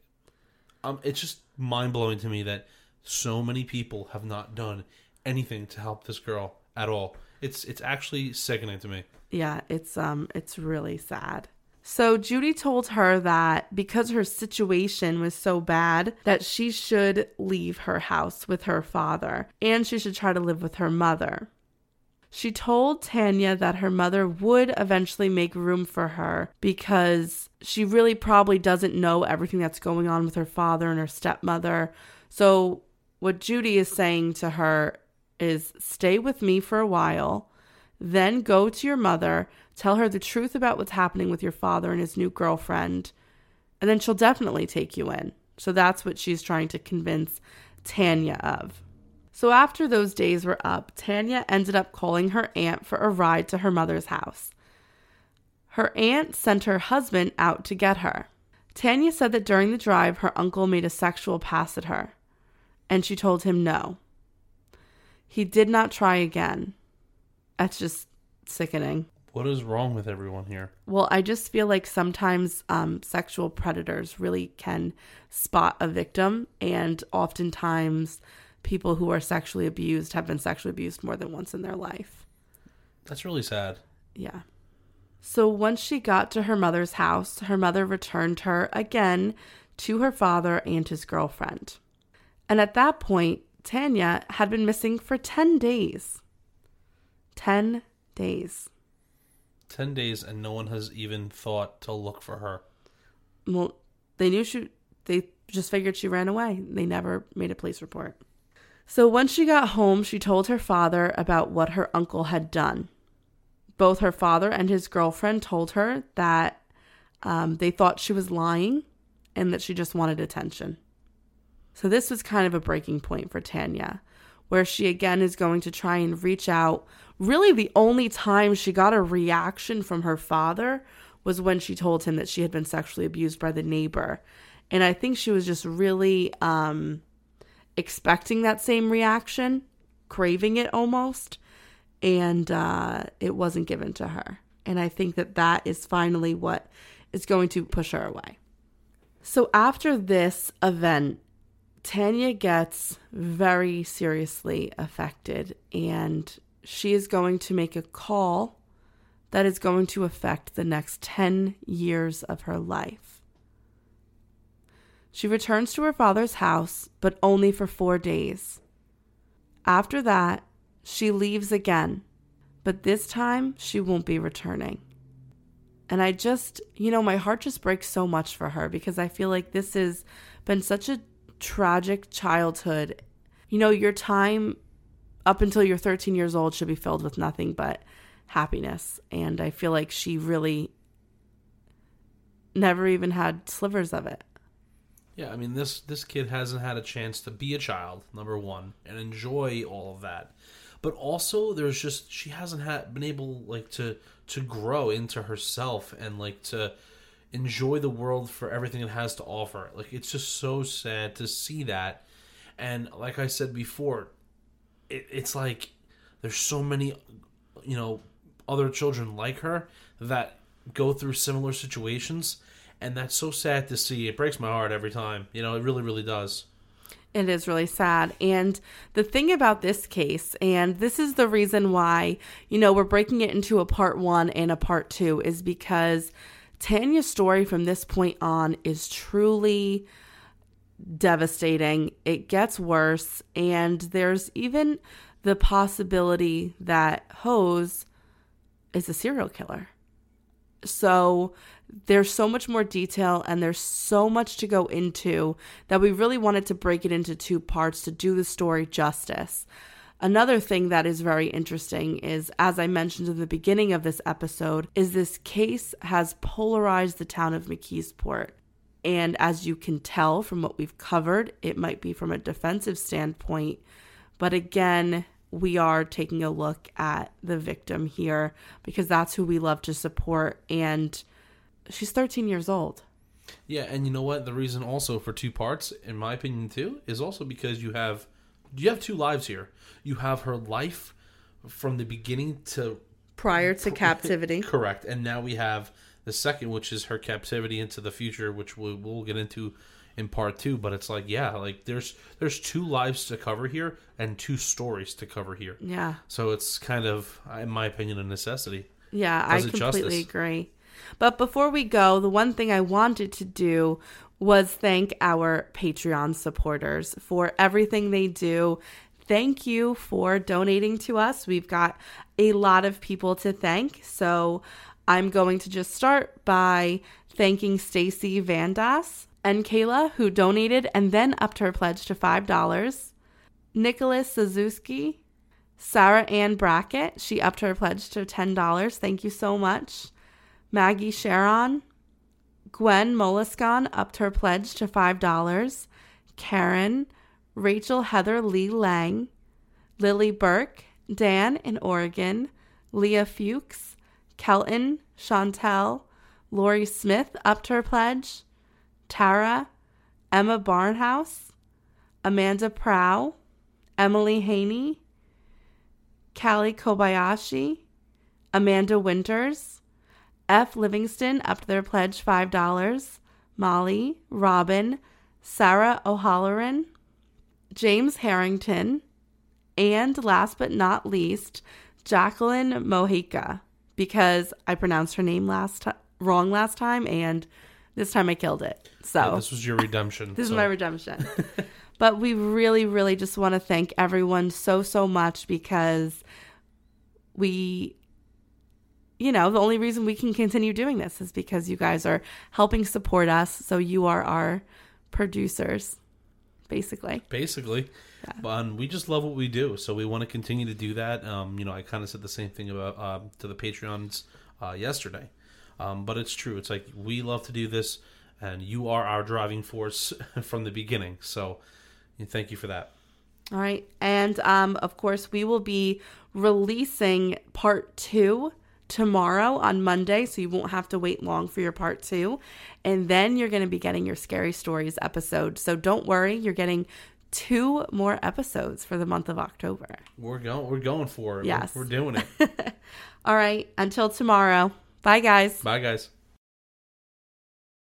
um, it's just mind blowing to me that so many people have not done anything to help this girl at all. It's it's actually sickening to me. Yeah, it's um it's really sad. So Judy told her that because her situation was so bad that she should leave her house with her father and she should try to live with her mother. She told Tanya that her mother would eventually make room for her because she really probably doesn't know everything that's going on with her father and her stepmother. So, what Judy is saying to her is stay with me for a while, then go to your mother, tell her the truth about what's happening with your father and his new girlfriend, and then she'll definitely take you in. So, that's what she's trying to convince Tanya of. So after those days were up, Tanya ended up calling her aunt for a ride to her mother's house. Her aunt sent her husband out to get her. Tanya said that during the drive, her uncle made a sexual pass at her, and she told him no. He did not try again. That's just sickening. What is wrong with everyone here? Well, I just feel like sometimes um, sexual predators really can spot a victim, and oftentimes people who are sexually abused have been sexually abused more than once in their life. That's really sad. Yeah. So once she got to her mother's house, her mother returned her again to her father and his girlfriend. And at that point, Tanya had been missing for 10 days. 10 days. 10 days and no one has even thought to look for her. Well, they knew she, they just figured she ran away. They never made a police report. So once she got home, she told her father about what her uncle had done. Both her father and his girlfriend told her that um, they thought she was lying and that she just wanted attention. So this was kind of a breaking point for Tanya, where she again is going to try and reach out. Really, the only time she got a reaction from her father was when she told him that she had been sexually abused by the neighbor. And I think she was just really um, expecting that same reaction, craving it almost, and uh, it wasn't given to her. And I think that that is finally what is going to push her away. So after this event, Tanya gets very seriously affected, and she is going to make a call that is going to affect the next 10 years of her life. She returns to her father's house, but only for four days. After that, she leaves again, but this time she won't be returning. And I just, you know, my heart just breaks so much for her because I feel like this has been such a tragic childhood. You know, your time up until you're 13 years old should be filled with nothing but happiness. And I feel like she really never even had slivers of it. Yeah, I mean this this kid hasn't had a chance to be a child, number one, and enjoy all of that. But also there's just she hasn't had been able like to to grow into herself and like to enjoy the world for everything it has to offer. Like it's just so sad to see that. And like I said before, it, it's like there's so many you know other children like her that go through similar situations and that's so sad to see. It breaks my heart every time. You know, it really, really does. It is really sad. And the thing about this case, and this is the reason why, you know, we're breaking it into a part one and a part two, is because Tanya's story from this point on is truly devastating. It gets worse. And there's even the possibility that Hose is a serial killer. So there's so much more detail and there's so much to go into that we really wanted to break it into two parts to do the story justice. Another thing that is very interesting is, as I mentioned in the beginning of this episode, is this case has polarized the town of McKeesport. And as you can tell from what we've covered, it might be from a defensive standpoint. But again, we are taking a look at the victim here because that's who we love to support. And she's 13 years old. Yeah, and you know what? The reason also for two parts, in my opinion, too, is also because you have you have two lives here. You have her life from the beginning to prior to captivity. Correct, and now we have the second, which is her captivity into the future, which we'll, we'll get into in part two. But it's like, yeah, like there's there's two lives to cover here and two stories to cover here. Yeah. So it's kind of, in my opinion, a necessity. Yeah, I completely agree. But before we go, the one thing I wanted to do was thank our Patreon supporters for everything they do. Thank you for donating to us. We've got a lot of people to thank. So I'm going to just start by thanking Stacy Vandas and Kayla, who donated and then upped her pledge to $5. Nicholas Suzuki, Sarah Ann Brackett, she upped her pledge to $10. Thank you so much. Maggie Sharon, Gwen Moliscon upped her pledge to $5. Karen, Rachel Heather Lee Lang, Lily Burke, Dan in Oregon, Leah Fuchs, Kelton, Chantel, Lori Smith upped her pledge, Tara, Emma Barnhouse, Amanda Prow, Emily Haney, Callie Kobayashi, Amanda Winters, F. Livingston upped their pledge $5. Molly, Robin, Sarah O'Halloran, James Harrington, and last but not least, Jacqueline Mojica, because I pronounced her name last t- wrong last time, and this time I killed it. So yeah, this was your redemption. this so. is my redemption. but we really, really just want to thank everyone so, so much because we you know, the only reason we can continue doing this is because you guys are helping support us. So you are our producers, basically. Basically. Yeah. But we just love what we do. So we want to continue to do that. Um, you know, I kind of said the same thing about uh, to the Patreons uh, yesterday. Um, but it's true. It's like we love to do this, and you are our driving force from the beginning. So thank you for that. All right. And um, of course, we will be releasing part two tomorrow on Monday, so you won't have to wait long for your part two. And then you're going to be getting your Scary Stories episode. So don't worry, you're getting two more episodes for the month of October. We're going we're going for it. Yes. We're, we're doing it. All right, until tomorrow. Bye guys. Bye guys.